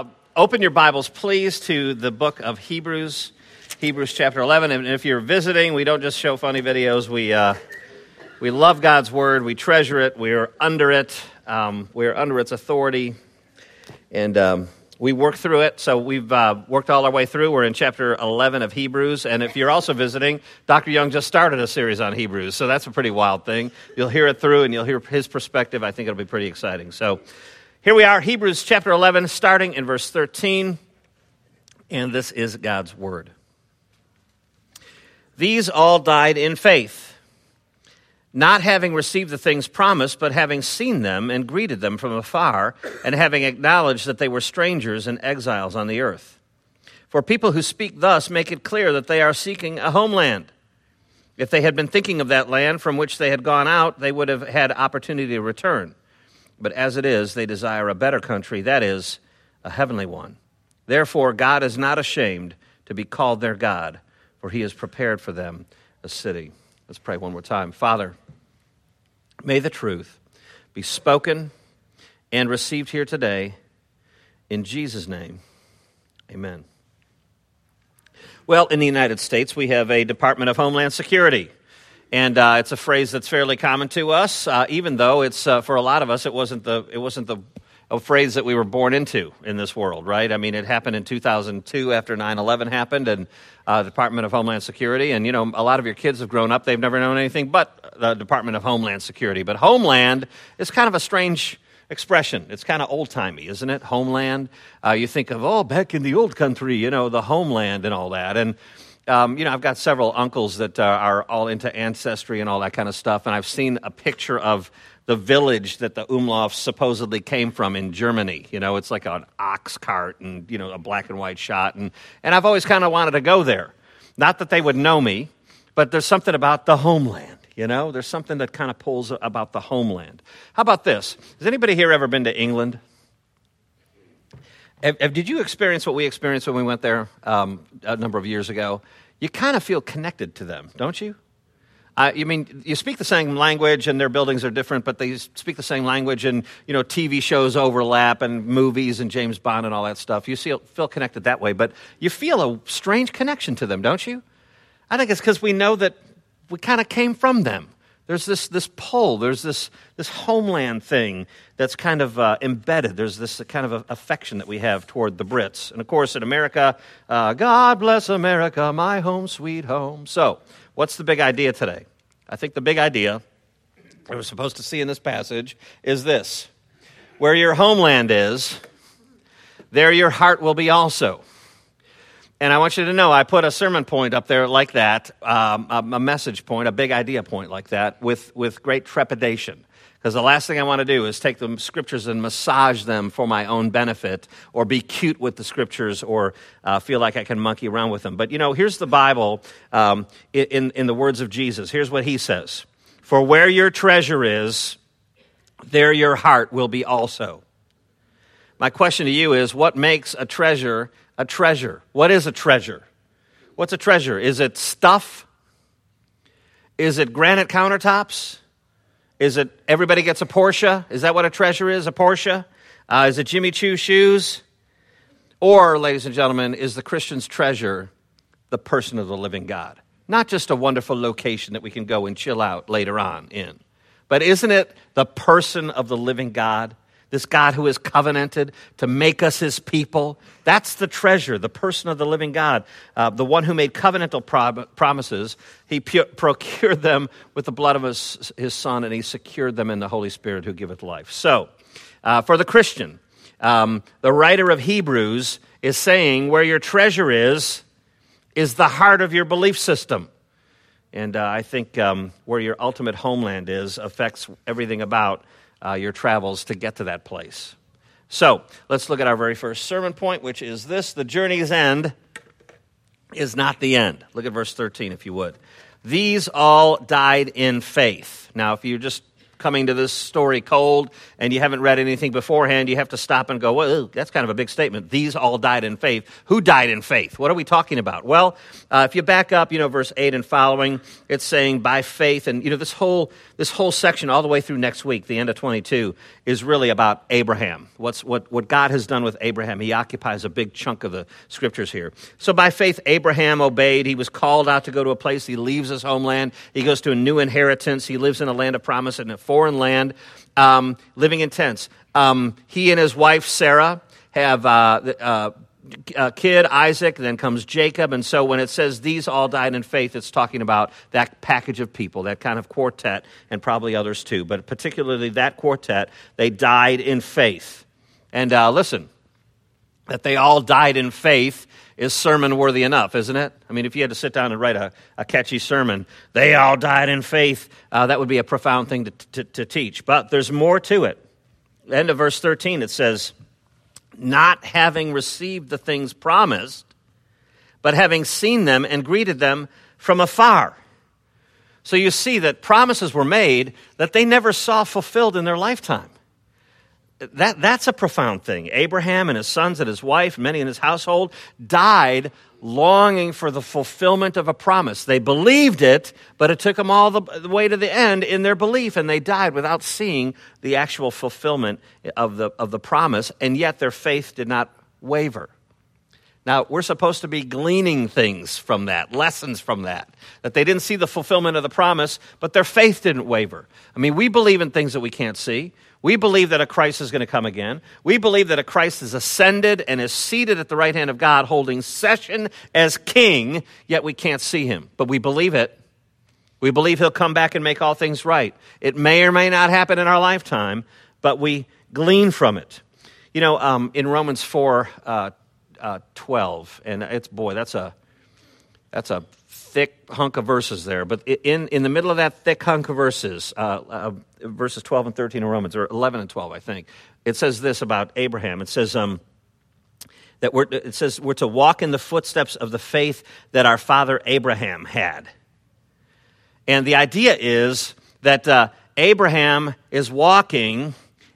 Uh, open your Bibles, please, to the book of Hebrews, Hebrews chapter 11. And if you're visiting, we don't just show funny videos. We, uh, we love God's word. We treasure it. We are under it. Um, we are under its authority. And um, we work through it. So we've uh, worked all our way through. We're in chapter 11 of Hebrews. And if you're also visiting, Dr. Young just started a series on Hebrews. So that's a pretty wild thing. You'll hear it through and you'll hear his perspective. I think it'll be pretty exciting. So here we are, Hebrews chapter 11, starting in verse 13, and this is God's word. These all died in faith, not having received the things promised, but having seen them and greeted them from afar, and having acknowledged that they were strangers and exiles on the earth. For people who speak thus make it clear that they are seeking a homeland. If they had been thinking of that land from which they had gone out, they would have had opportunity to return. But as it is, they desire a better country, that is, a heavenly one. Therefore, God is not ashamed to be called their God, for he has prepared for them a city. Let's pray one more time. Father, may the truth be spoken and received here today. In Jesus' name, amen. Well, in the United States, we have a Department of Homeland Security. And uh, it's a phrase that's fairly common to us, uh, even though it's uh, for a lot of us it wasn't the it wasn't the a phrase that we were born into in this world, right? I mean, it happened in 2002 after 9/11 happened, and uh, Department of Homeland Security. And you know, a lot of your kids have grown up; they've never known anything but the Department of Homeland Security. But Homeland is kind of a strange expression. It's kind of old timey, isn't it? Homeland. Uh, you think of oh, back in the old country, you know, the homeland and all that, and um, you know, I've got several uncles that uh, are all into ancestry and all that kind of stuff, and I've seen a picture of the village that the Umlaufs supposedly came from in Germany. You know, it's like an ox cart and, you know, a black and white shot. And, and I've always kind of wanted to go there. Not that they would know me, but there's something about the homeland. You know, there's something that kind of pulls about the homeland. How about this? Has anybody here ever been to England? Did you experience what we experienced when we went there um, a number of years ago? You kind of feel connected to them, don't you? Uh, you mean you speak the same language and their buildings are different, but they speak the same language and you know TV shows overlap and movies and James Bond and all that stuff. You feel, feel connected that way, but you feel a strange connection to them, don't you? I think it's because we know that we kind of came from them. There's this, this pull, there's this, this homeland thing that's kind of uh, embedded. There's this kind of affection that we have toward the Brits. And of course, in America, uh, God bless America, my home, sweet home. So, what's the big idea today? I think the big idea that we're supposed to see in this passage is this where your homeland is, there your heart will be also. And I want you to know, I put a sermon point up there like that, um, a, message point, a big idea point like that, with, with great trepidation. Because the last thing I want to do is take the scriptures and massage them for my own benefit, or be cute with the scriptures, or uh, feel like I can monkey around with them. But you know, here's the Bible um, in, in the words of Jesus. Here's what he says For where your treasure is, there your heart will be also. My question to you is what makes a treasure a treasure. What is a treasure? What's a treasure? Is it stuff? Is it granite countertops? Is it everybody gets a Porsche? Is that what a treasure is? A Porsche? Uh, is it Jimmy Choo shoes? Or, ladies and gentlemen, is the Christian's treasure the person of the living God? Not just a wonderful location that we can go and chill out later on in, but isn't it the person of the living God? This God who is covenanted to make us his people. That's the treasure, the person of the living God, uh, the one who made covenantal promises. He pu- procured them with the blood of his, his, Son, and he secured them in the Holy Spirit who giveth life. So, uh, for the Christian, um, the writer of Hebrews is saying, where your treasure is, is the heart of your belief system. And uh, I think um, where your ultimate homeland is affects everything about uh, your travels to get to that place. So let's look at our very first sermon point, which is this the journey's end is not the end. Look at verse 13, if you would. These all died in faith. Now, if you just coming to this story cold and you haven't read anything beforehand, you have to stop and go, well, that's kind of a big statement. These all died in faith. Who died in faith? What are we talking about? Well, uh, if you back up, you know, verse 8 and following, it's saying by faith. And, you know, this whole, this whole section all the way through next week, the end of 22, is really about Abraham. What's, what, what God has done with Abraham. He occupies a big chunk of the scriptures here. So by faith, Abraham obeyed. He was called out to go to a place. He leaves his homeland. He goes to a new inheritance. He lives in a land of promise in a foreign land, um, living in tents. Um, he and his wife, Sarah, have uh, uh, a kid, Isaac, then comes Jacob. And so when it says these all died in faith, it's talking about that package of people, that kind of quartet, and probably others too. But particularly that quartet, they died in faith. And uh, listen, that they all died in faith is sermon worthy enough, isn't it? I mean, if you had to sit down and write a, a catchy sermon, they all died in faith, uh, that would be a profound thing to, to, to teach. But there's more to it. End of verse 13, it says, Not having received the things promised, but having seen them and greeted them from afar. So you see that promises were made that they never saw fulfilled in their lifetime that, that's a profound thing. Abraham and his sons and his wife, many in his household, died longing for the fulfillment of a promise. They believed it, but it took them all the, way to the end in their belief, and they died without seeing the actual fulfillment of the, of the promise, and yet their faith did not waver. Now, we're supposed to be gleaning things from that, lessons from that. That they didn't see the fulfillment of the promise, but their faith didn't waver. I mean, we believe in things that we can't see. We believe that a Christ is going to come again. We believe that a Christ is ascended and is seated at the right hand of God, holding session as king, yet we can't see him. But we believe it. We believe he'll come back and make all things right. It may or may not happen in our lifetime, but we glean from it. You know, um, in Romans 4 uh, uh, 12, and it's, boy, that's a, that's a thick hunk of verses there. But in, in the middle of that thick hunk of verses, uh, uh, verses 12 and 13 in Romans, or 11 and 12, I think, it says this about Abraham. It says, um, that we're, it says we're to walk in the footsteps of the faith that our father Abraham had. And the idea is that uh, Abraham is walking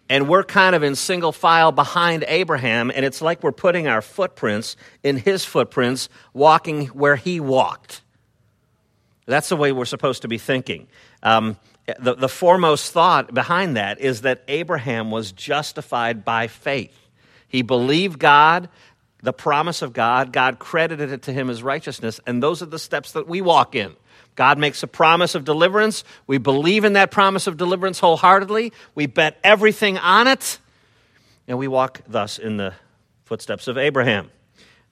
and we're kind of in single file behind Abraham, and it's like we're putting our footprints in his footprints, walking where he walked. That's the way we're supposed to be thinking. Um, the, the foremost thought behind that is that Abraham was justified by faith. He believed God, the promise of God, God credited it to him as righteousness, and those are the steps that we walk in. God makes a promise of deliverance. We believe in that promise of deliverance wholeheartedly. We bet everything on it, and we walk thus in the footsteps of Abraham.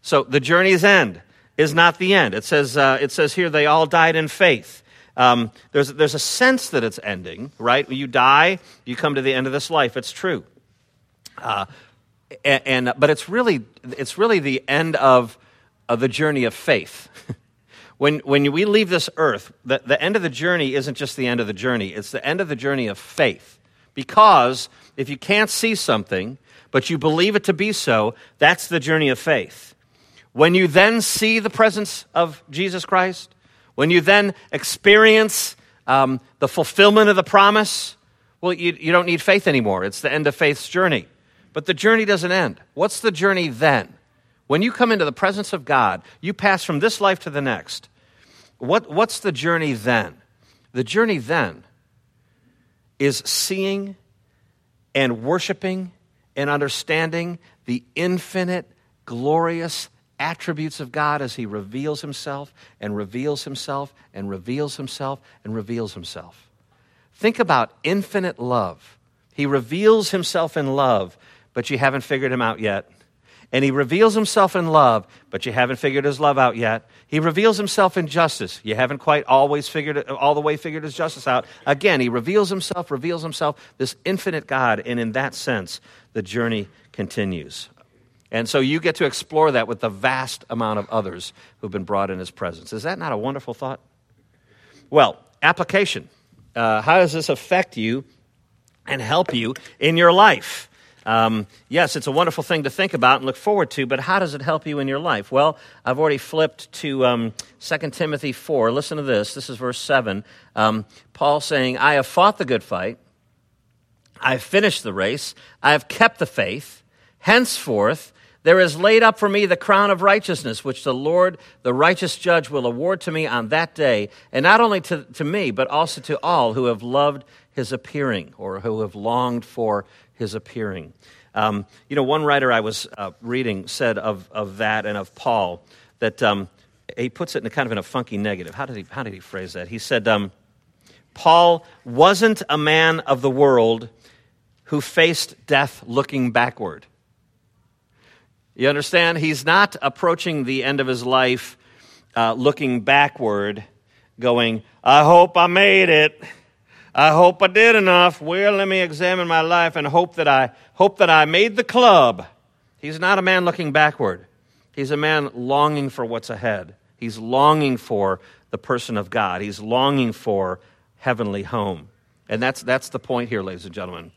So the journey's end is not the end. It says, uh, it says here they all died in faith. Um, there's, there's a sense that it's ending, right? When you die, you come to the end of this life. It's true. Uh, and, and, but it's really, it's really the end of, of the journey of faith. when, when we leave this earth, the, the end of the journey isn't just the end of the journey, it's the end of the journey of faith. Because if you can't see something, but you believe it to be so, that's the journey of faith. When you then see the presence of Jesus Christ, when you then experience um, the fulfillment of the promise, well, you, you don't need faith anymore. It's the end of faith's journey. But the journey doesn't end. What's the journey then? When you come into the presence of God, you pass from this life to the next. What, what's the journey then? The journey then is seeing and worshiping and understanding the infinite, glorious, attributes of God as He reveals Himself and reveals Himself and reveals Himself and reveals Himself. Think about infinite love. He reveals Himself in love, but you haven't figured Him out yet. And He reveals Himself in love, but you haven't figured His love out yet. He reveals Himself in justice. You haven't quite always figured it, all the way figured His justice out. Again, He reveals Himself, reveals Himself, this infinite God, and in that sense, the journey continues. And so you get to explore that with the vast amount of others who've been brought in his presence. Is that not a wonderful thought? Well, application. Uh, how does this affect you and help you in your life? Um, yes, it's a wonderful thing to think about and look forward to, but how does it help you in your life? Well, I've already flipped to um, 2 Timothy 4. Listen to this. This is verse 7. Um, Paul saying, I have fought the good fight. I have finished the race. I have kept the faith. Henceforth, there is laid up for me the crown of righteousness, which the Lord, the righteous judge, will award to me on that day, and not only to, to me, but also to all who have loved his appearing or who have longed for his appearing. Um, you know, one writer I was uh, reading said of, of that and of Paul that um, he puts it in a kind of in a funky negative. How did he, how did he phrase that? He said, um, Paul wasn't a man of the world who faced death looking backward. You understand? He's not approaching the end of his life uh, looking backward, going, I hope I made it. I hope I did enough. Well, let me examine my life and hope that I hope that I made the club. He's not a man looking backward. He's a man longing for what's ahead. He's longing for the person of God. He's longing for heavenly home. And that's, that's the point here, ladies and gentlemen.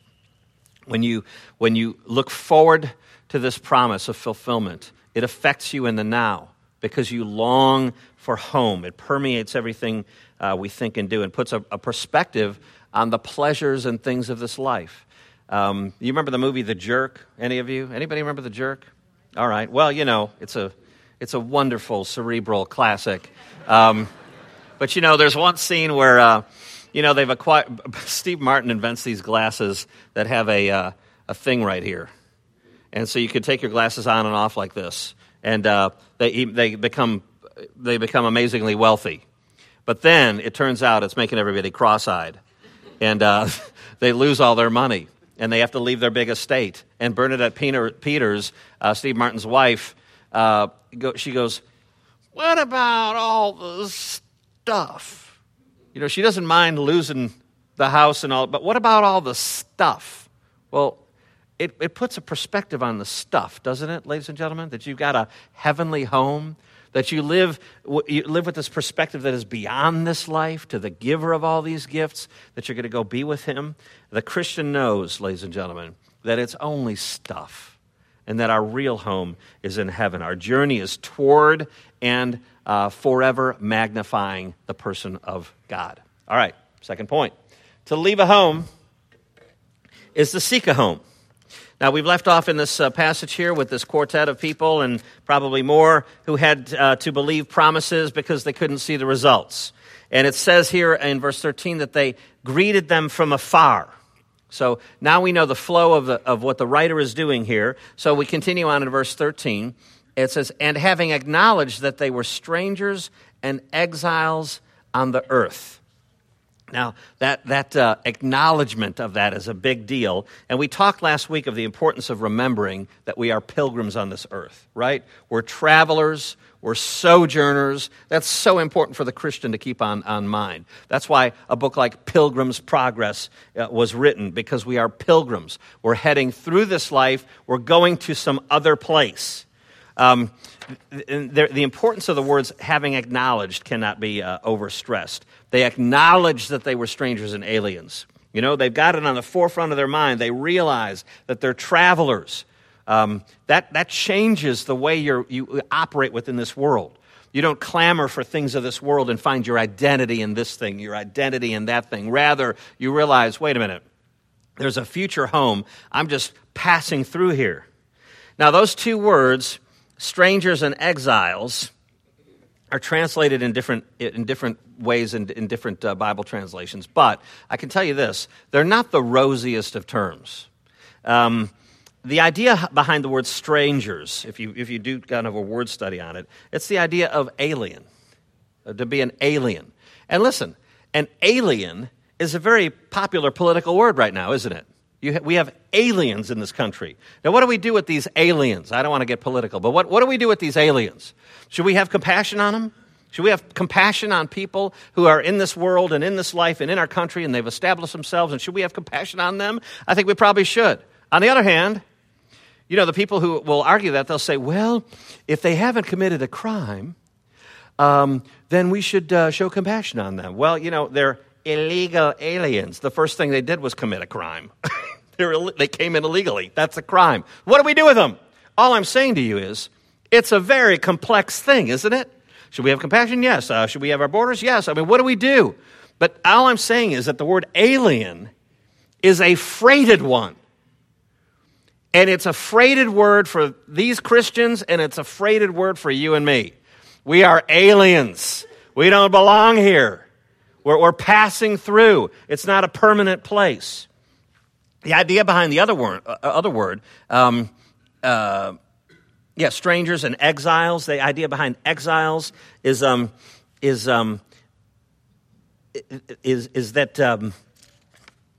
When you, when you look forward to this promise of fulfillment, it affects you in the now because you long for home. It permeates everything uh, we think and do and puts a, a, perspective on the pleasures and things of this life. Um, you remember the movie The Jerk? Any of you? Anybody remember The Jerk? All right. Well, you know, it's a, it's a wonderful cerebral classic. Um, but you know, there's one scene where uh, you know, they've acquired, Steve Martin invents these glasses that have a, uh, a thing right here. And so you can take your glasses on and off like this. And uh, they, they, become, they become amazingly wealthy. But then it turns out it's making everybody cross eyed. And uh, they lose all their money. And they have to leave their big estate. And Bernadette Peters, uh, Steve Martin's wife, uh, go, she goes, What about all the stuff? You know, she doesn't mind losing the house and all, but what about all the stuff? Well, it, it puts a perspective on the stuff, doesn't it, ladies and gentlemen? That you've got a heavenly home, that you live, you live with this perspective that is beyond this life to the giver of all these gifts, that you're going to go be with him. The Christian knows, ladies and gentlemen, that it's only stuff and that our real home is in heaven. Our journey is toward and uh, forever magnifying the person of God. All right, second point. To leave a home is to seek a home. Now, we've left off in this uh, passage here with this quartet of people and probably more who had uh, to believe promises because they couldn't see the results. And it says here in verse 13 that they greeted them from afar. So now we know the flow of, the, of what the writer is doing here. So we continue on in verse 13 it says, and having acknowledged that they were strangers and exiles on the earth. Now, that, that uh, acknowledgement of that is a big deal. And we talked last week of the importance of remembering that we are pilgrims on this earth, right? We're travelers, we're sojourners. That's so important for the Christian to keep on, on mind. That's why a book like Pilgrim's Progress uh, was written, because we are pilgrims. We're heading through this life, we're going to some other place. Um, the, the, importance of the words having acknowledged cannot be uh, overstressed. They acknowledge that they were strangers and aliens. You know, they've got it on the forefront of their mind. They realize that they're travelers. Um, that, that changes the way you operate within this world. You don't clamor for things of this world and find your identity in this thing, your identity in that thing. Rather, you realize wait a minute, there's a future home. I'm just passing through here. Now, those two words strangers and exiles are translated in different, in different ways in, in different uh, Bible translations. But I can tell you this they're not the rosiest of terms. Um, the idea behind the word strangers, if you, if you do kind of a word study on it, it's the idea of alien, uh, to be an alien. And listen, an alien is a very popular political word right now, isn't it? Ha- we have aliens in this country. Now, what do we do with these aliens? I don't want to get political, but what, what do we do with these aliens? Should we have compassion on them? Should we have compassion on people who are in this world and in this life and in our country and they've established themselves? And should we have compassion on them? I think we probably should. On the other hand, you know, the people who will argue that, they'll say, well, if they haven't committed a crime, um, then we should uh, show compassion on them. Well, you know, they're illegal aliens. The first thing they did was commit a crime. they came in illegally. That's a crime. What do we do with them? All I'm saying to you is, it's a very complex thing, isn't it? Should we have compassion? Yes. Uh, should we have our borders? Yes. I mean, what do we do? But all I'm saying is that the word alien is a freighted one. And it's a freighted word for these Christians, and it's a freighted word for you and me. We are aliens. We don't belong here. We're, we're passing through. It's not a permanent place. The idea behind the other word, uh, other word um, uh, yeah, strangers and exiles. The idea behind exiles is, um, is, um, is, is that, um,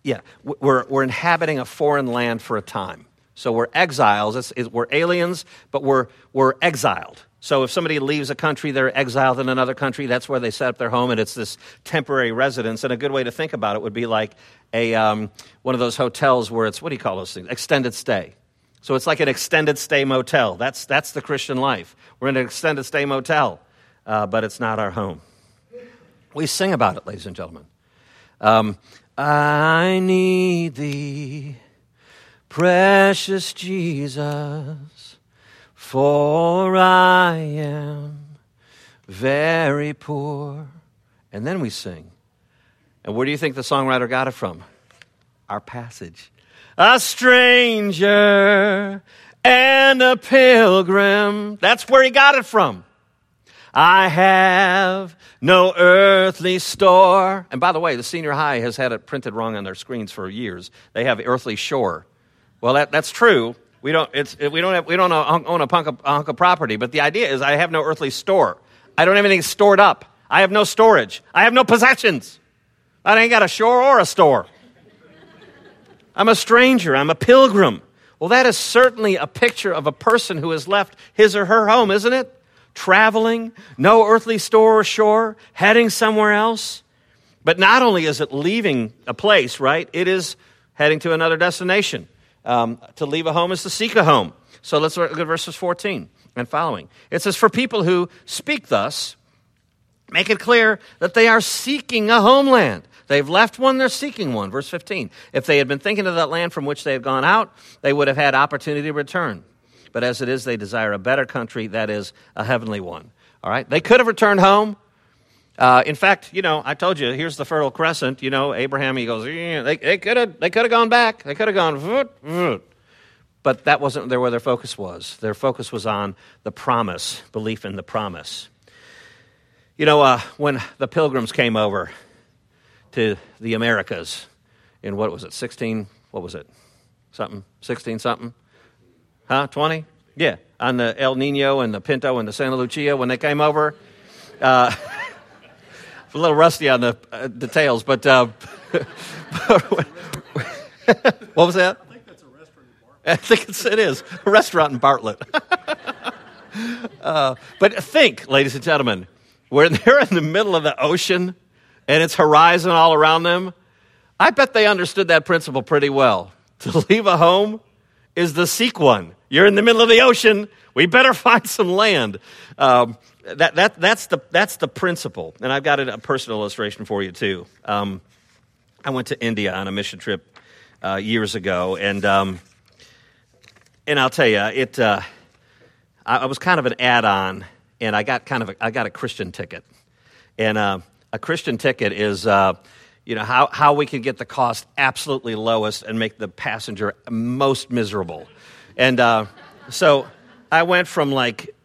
yeah, we're, we're inhabiting a foreign land for a time. So we're exiles. It's, it, we're aliens, but we're, we're exiled. So if somebody leaves a country, they're exiled in another country. That's where they set up their home, and it's this temporary residence. And a good way to think about it would be like a, um, one of those hotels where it's, what do you call those things? Extended stay. So it's like an extended stay motel. That's, that's the Christian life. We're in an extended stay motel, uh, but it's not our home. We sing about it, ladies and gentlemen. Um, I need thee precious Jesus, for I am very poor. And then we sing. And where do you think the songwriter got it from? Our passage. A stranger and a pilgrim. That's where he got it from. I have no earthly store. And by the way, the senior high has had it printed wrong on their screens for years. They have earthly shore. Well, that, that's true. We don't, it's, we don't, have, we don't own a a hunk of property, but the idea is I have no earthly store. I don't have anything stored up. I have no storage. I have no possessions. I ain't got a shore or a store. I'm a stranger. I'm a pilgrim. Well, that is certainly a picture of a person who has left his or her home, isn't it? Traveling, no earthly store or shore, heading somewhere else. But not only is it leaving a place, right? It is heading to another destination. Um, to leave a home is to seek a home. So let's look at verses 14 and following. It says, For people who speak thus, make it clear that they are seeking a homeland. They've left one, they're seeking one. Verse 15. If they had been thinking of that land from which they had gone out, they would have had opportunity to return. But as it is, they desire a better country, that is, a heavenly one. All right? They could have returned home. Uh, in fact, you know, I told you, here's the Fertile Crescent. You know, Abraham, he goes, they, they could have they could have gone back. They could have gone, voot, voot. but that wasn't where their focus was. Their focus was on the promise, belief in the promise. You know, uh, when the pilgrims came over to the Americas in what was it, 16, what was it, something, 16 something? Huh, 20? Yeah, on the El Nino and the Pinto and the Santa Lucia when they came over. Uh, a little rusty on the uh, details, but uh, what was that? I think that's a restaurant in Bartlett. I think it's, it is a restaurant in Bartlett. uh, but think, ladies and gentlemen, when they're in the middle of the ocean and it's horizon all around them, I bet they understood that principle pretty well. To leave a home is the seek one. You're in the middle of the ocean. We better find some land. Um, that, that, that's, the, that's the principle. And I've got a personal illustration for you, too. Um, I went to India on a mission trip uh, years ago, and, um, and I'll tell you, it, uh, I, I, was kind of an add on, and I got kind of a, I got a Christian ticket. And uh, a Christian ticket is, uh, you know, how, how we can get the cost absolutely lowest and make the passenger most miserable. And uh, so I went from like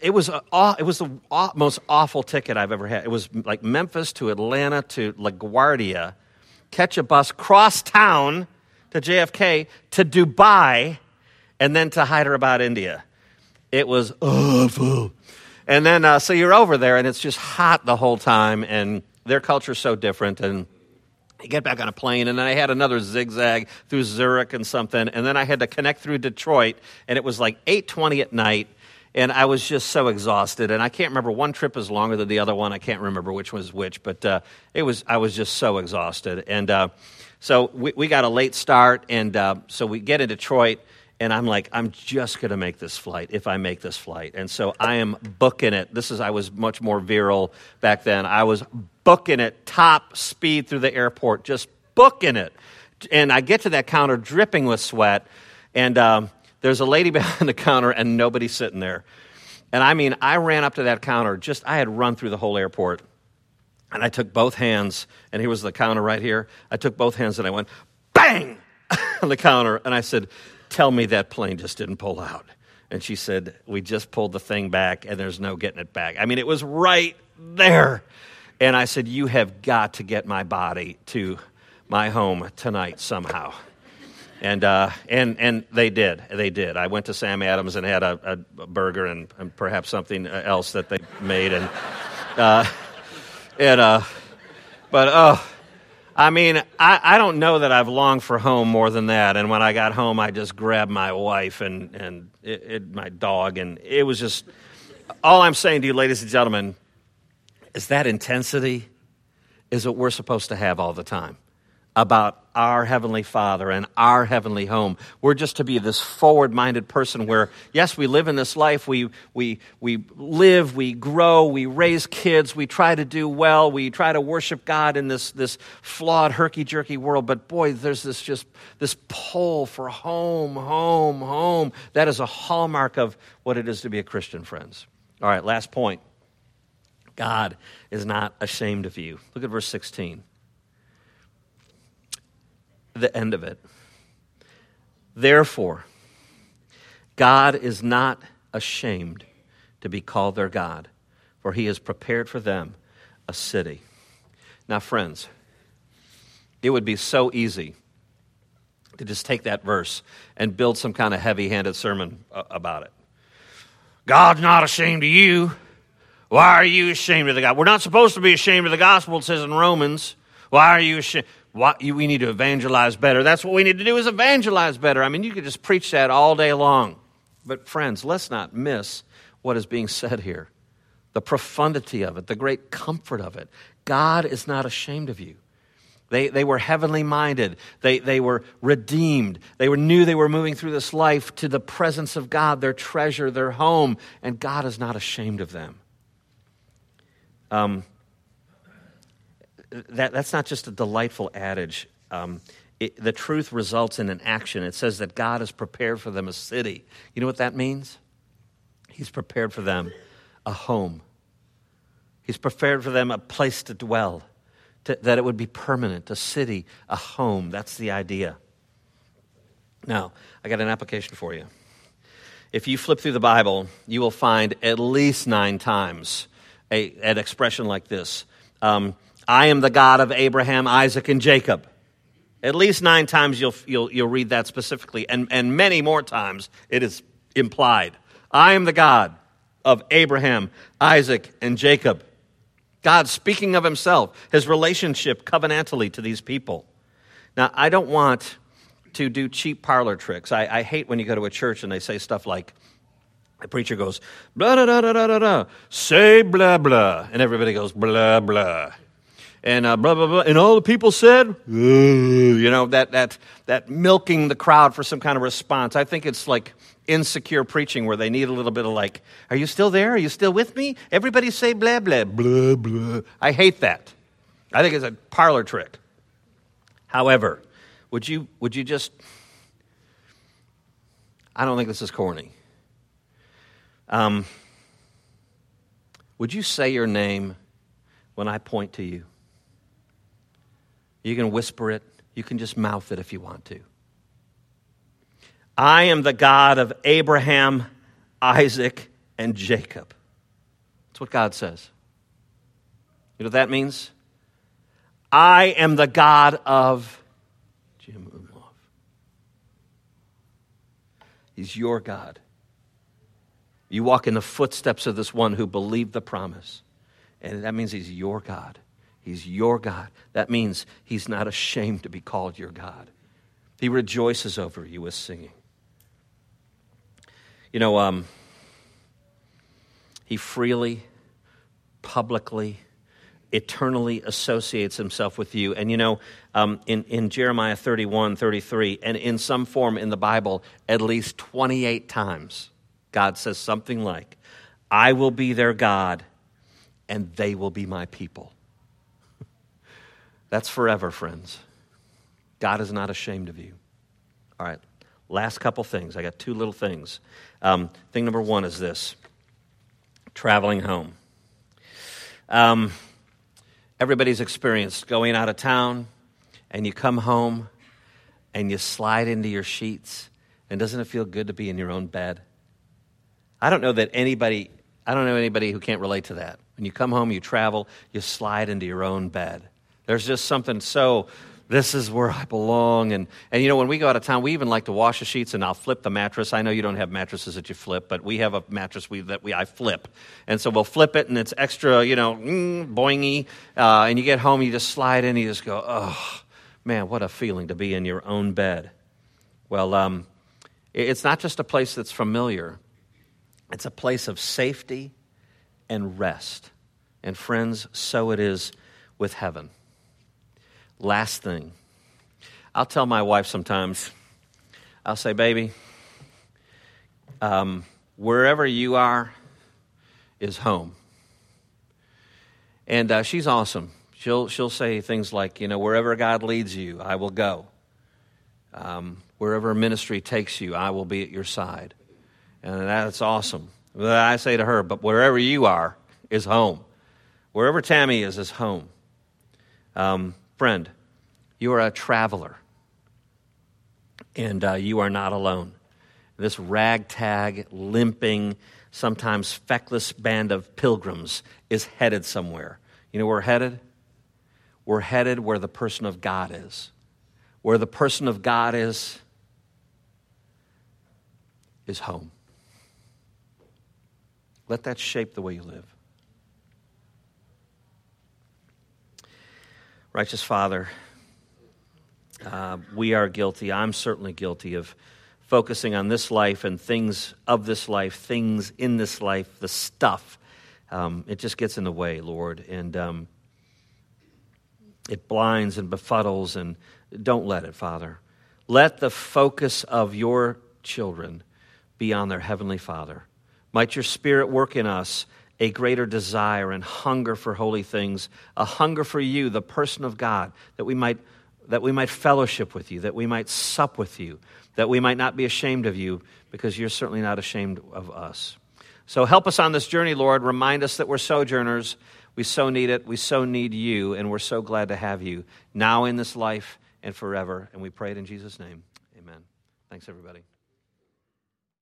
it was a, it was the most awful ticket I've ever had. It was like Memphis to Atlanta to LaGuardia, catch a bus cross town to JFK to Dubai, and then to Hyderabad, India. It was awful. And then uh, so you're over there, and it's just hot the whole time, and their culture's so different, and I get back on a plane, and then I had another zigzag through Zurich and something, and then I had to connect through Detroit, and it was like 8:20 at night, and I was just so exhausted. And I can't remember one trip is longer than the other one. I can't remember which was which, but uh, it was I was just so exhausted. And uh, so we, we got a late start, and uh, so we get in Detroit. And I'm like, I'm just going to make this flight if I make this flight. And so I am booking it. This is, I was much more virile back then. I was booking it top speed through the airport, just booking it. And I get to that counter dripping with sweat. And um, there's a lady behind the counter and nobody sitting there. And I mean, I ran up to that counter, just, I had run through the whole airport. And I took both hands, and here was the counter right here. I took both hands and I went, bang on the counter. And I said, Tell me that plane just didn't pull out. And she said, We just pulled the thing back and there's no getting it back. I mean, it was right there. And I said, You have got to get my body to my home tonight somehow. And, uh, and, and they did. They did. I went to Sam Adams and had a, a burger and, and, perhaps something else that they made. And, uh, and uh, but, oh, I mean, I, I don't know that I've longed for home more than that. And when I got home, I just grabbed my wife and, and it, it, my dog. And it was just, all I'm saying to you, ladies and gentlemen, is that intensity is what we're supposed to have all the time about our Heavenly Father and our heavenly home. We're just to be this forward minded person where, yes, we live in this life, we, we, we live, we grow, we raise kids, we try to do well, we try to worship God in this, this flawed, herky jerky world. But boy, there's this just this pull for home, home, home. That is a hallmark of what it is to be a Christian, friends. All right, last point. God is not ashamed of you. Look at verse 16 the end of it. Therefore, God is not ashamed to be called their God, for he has prepared for them a city. Now, friends, it would be so easy to just take that verse and build some kind of heavy handed sermon uh, about it. God's not ashamed of you. Why are you ashamed of the God? We're not supposed to be ashamed of the gospel, it says in Romans. Why are you ashamed? You, we need to evangelize better. That's what we need to do is evangelize better. I mean, you could just preach that all day long. But friends, let's not miss what is being said here. The profundity of it, the great comfort of it. God is not ashamed of you. They, they were heavenly minded. They, they were redeemed. They were, knew they were moving through this life to the presence of God, their treasure, their home, and God is not ashamed of them. Um, that, that's not just a delightful adage. Um, it, the truth results in an action. It says that God has prepared for them a city. You know what that means? He's prepared for them a home. He's prepared for them a place to dwell, to, that it would be permanent, a city, a home. That's the idea. Now, I got an application for you. If you flip through the Bible, you will find at least nine times a, an expression like this. Um, I am the God of Abraham, Isaac, and Jacob. At least nine times you'll, you'll, you'll read that specifically, and, and many more times it is implied. I am the God of Abraham, Isaac, and Jacob. God speaking of himself, his relationship covenantally to these people. Now, I don't want to do cheap parlor tricks. I, I hate when you go to a church and they say stuff like, the preacher goes, blah, blah, blah, blah, blah, blah, say blah, blah. And everybody goes, blah, blah and uh, blah blah blah. And all the people said, you know, that that that milking the crowd for some kind of response. I think it's like insecure preaching where they need a little bit of like, "Are you still there? Are you still with me?" Everybody say blah blah blah blah. I hate that. I think it's a parlor trick. However, would you would you just? I don't think this is corny. Um, would you say your name when I point to you? You can whisper it, you can just mouth it if you want to. I am the God of Abraham, Isaac, and Jacob. That's what God says. You know what that means? I am the God of Jim Umlauf. He's your God. You walk in the footsteps of this one who believed the promise. And that means he's your God. He's your God. That means He's not ashamed to be called your God. He rejoices over you with singing. You know, um, He freely, publicly, eternally associates Himself with you. And you know, um, in, in Jeremiah 31, 33, and in some form in the Bible, at least 28 times, God says something like, I will be their God, and they will be my people. That's forever, friends. God is not ashamed of you. All right, last couple things. I got two little things. Um, thing number one is this traveling home. Um, everybody's experienced going out of town and you come home and you slide into your sheets. And doesn't it feel good to be in your own bed? I don't know that anybody, I don't know anybody who can't relate to that. When you come home, you travel, you slide into your own bed. There's just something so this is where I belong. And, and you know, when we go out of town, we even like to wash the sheets and I'll flip the mattress. I know you don't have mattresses that you flip, but we have a mattress we, that we, I flip. And so we'll flip it and it's extra, you know, mm, boingy. Uh, and you get home, you just slide in, you just go, oh, man, what a feeling to be in your own bed. Well, um, it's not just a place that's familiar, it's a place of safety and rest. And friends, so it is with heaven. Last thing, I'll tell my wife sometimes, I'll say, baby, um, wherever you are is home. And uh, she's awesome. She'll, she'll say things like, you know, wherever God leads you, I will go. Um, wherever ministry takes you, I will be at your side. And that's awesome. But I say to her, but wherever you are is home. Wherever Tammy is, is home. Um, Friend, you are a traveler, and uh, you are not alone. This ragtag, limping, sometimes feckless band of pilgrims is headed somewhere. You know where we're headed? We're headed where the person of God is. Where the person of God is, is home. Let that shape the way you live. Righteous Father, uh, we are guilty. I'm certainly guilty of focusing on this life and things of this life, things in this life, the stuff. Um, it just gets in the way, Lord. And um, it blinds and befuddles, and don't let it, Father. Let the focus of your children be on their Heavenly Father. Might your Spirit work in us a greater desire and hunger for holy things, a hunger for you, the person of God, that we might that we might fellowship with you, that we might sup with you, that we might not be ashamed of you, because you're certainly not ashamed of us. So help us on this journey, Lord. Remind us that we're sojourners. We so need it. We so need you, and we're so glad to have you now in this life and forever. And we pray it in Jesus' name. Amen. Thanks, everybody.